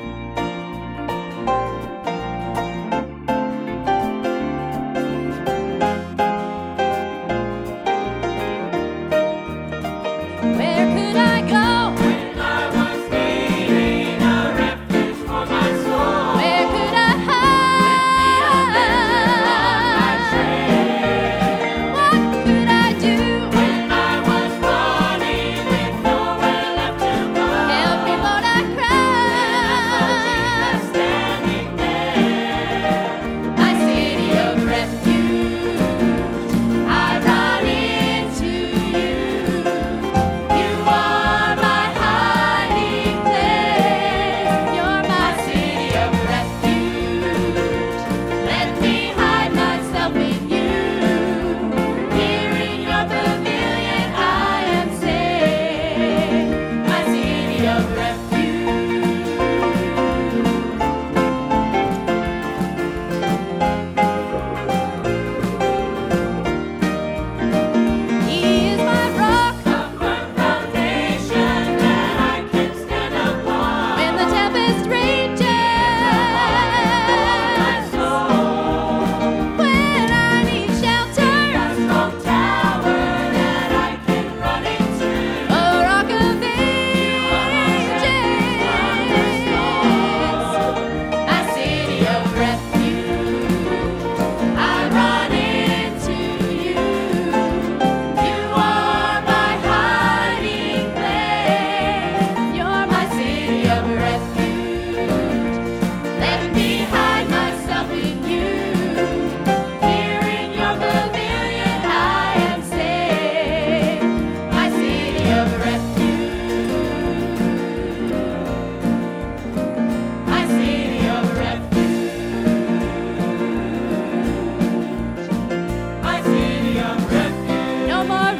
you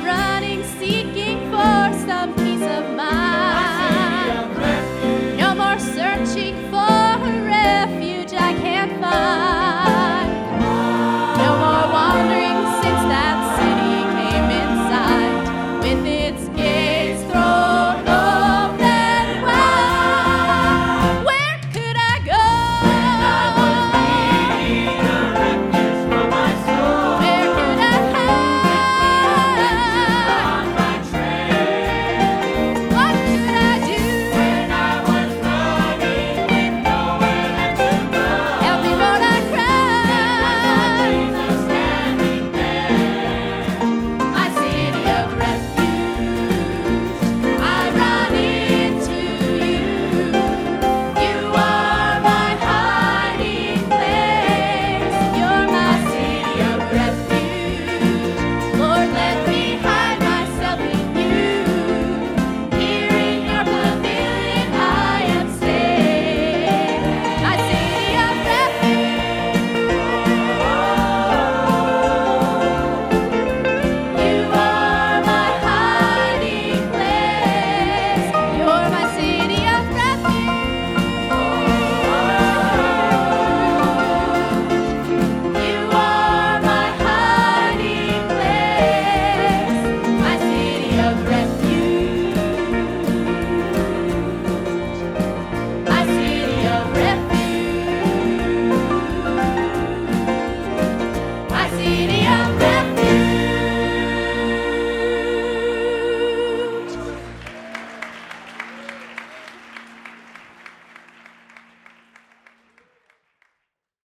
running, seeking for something.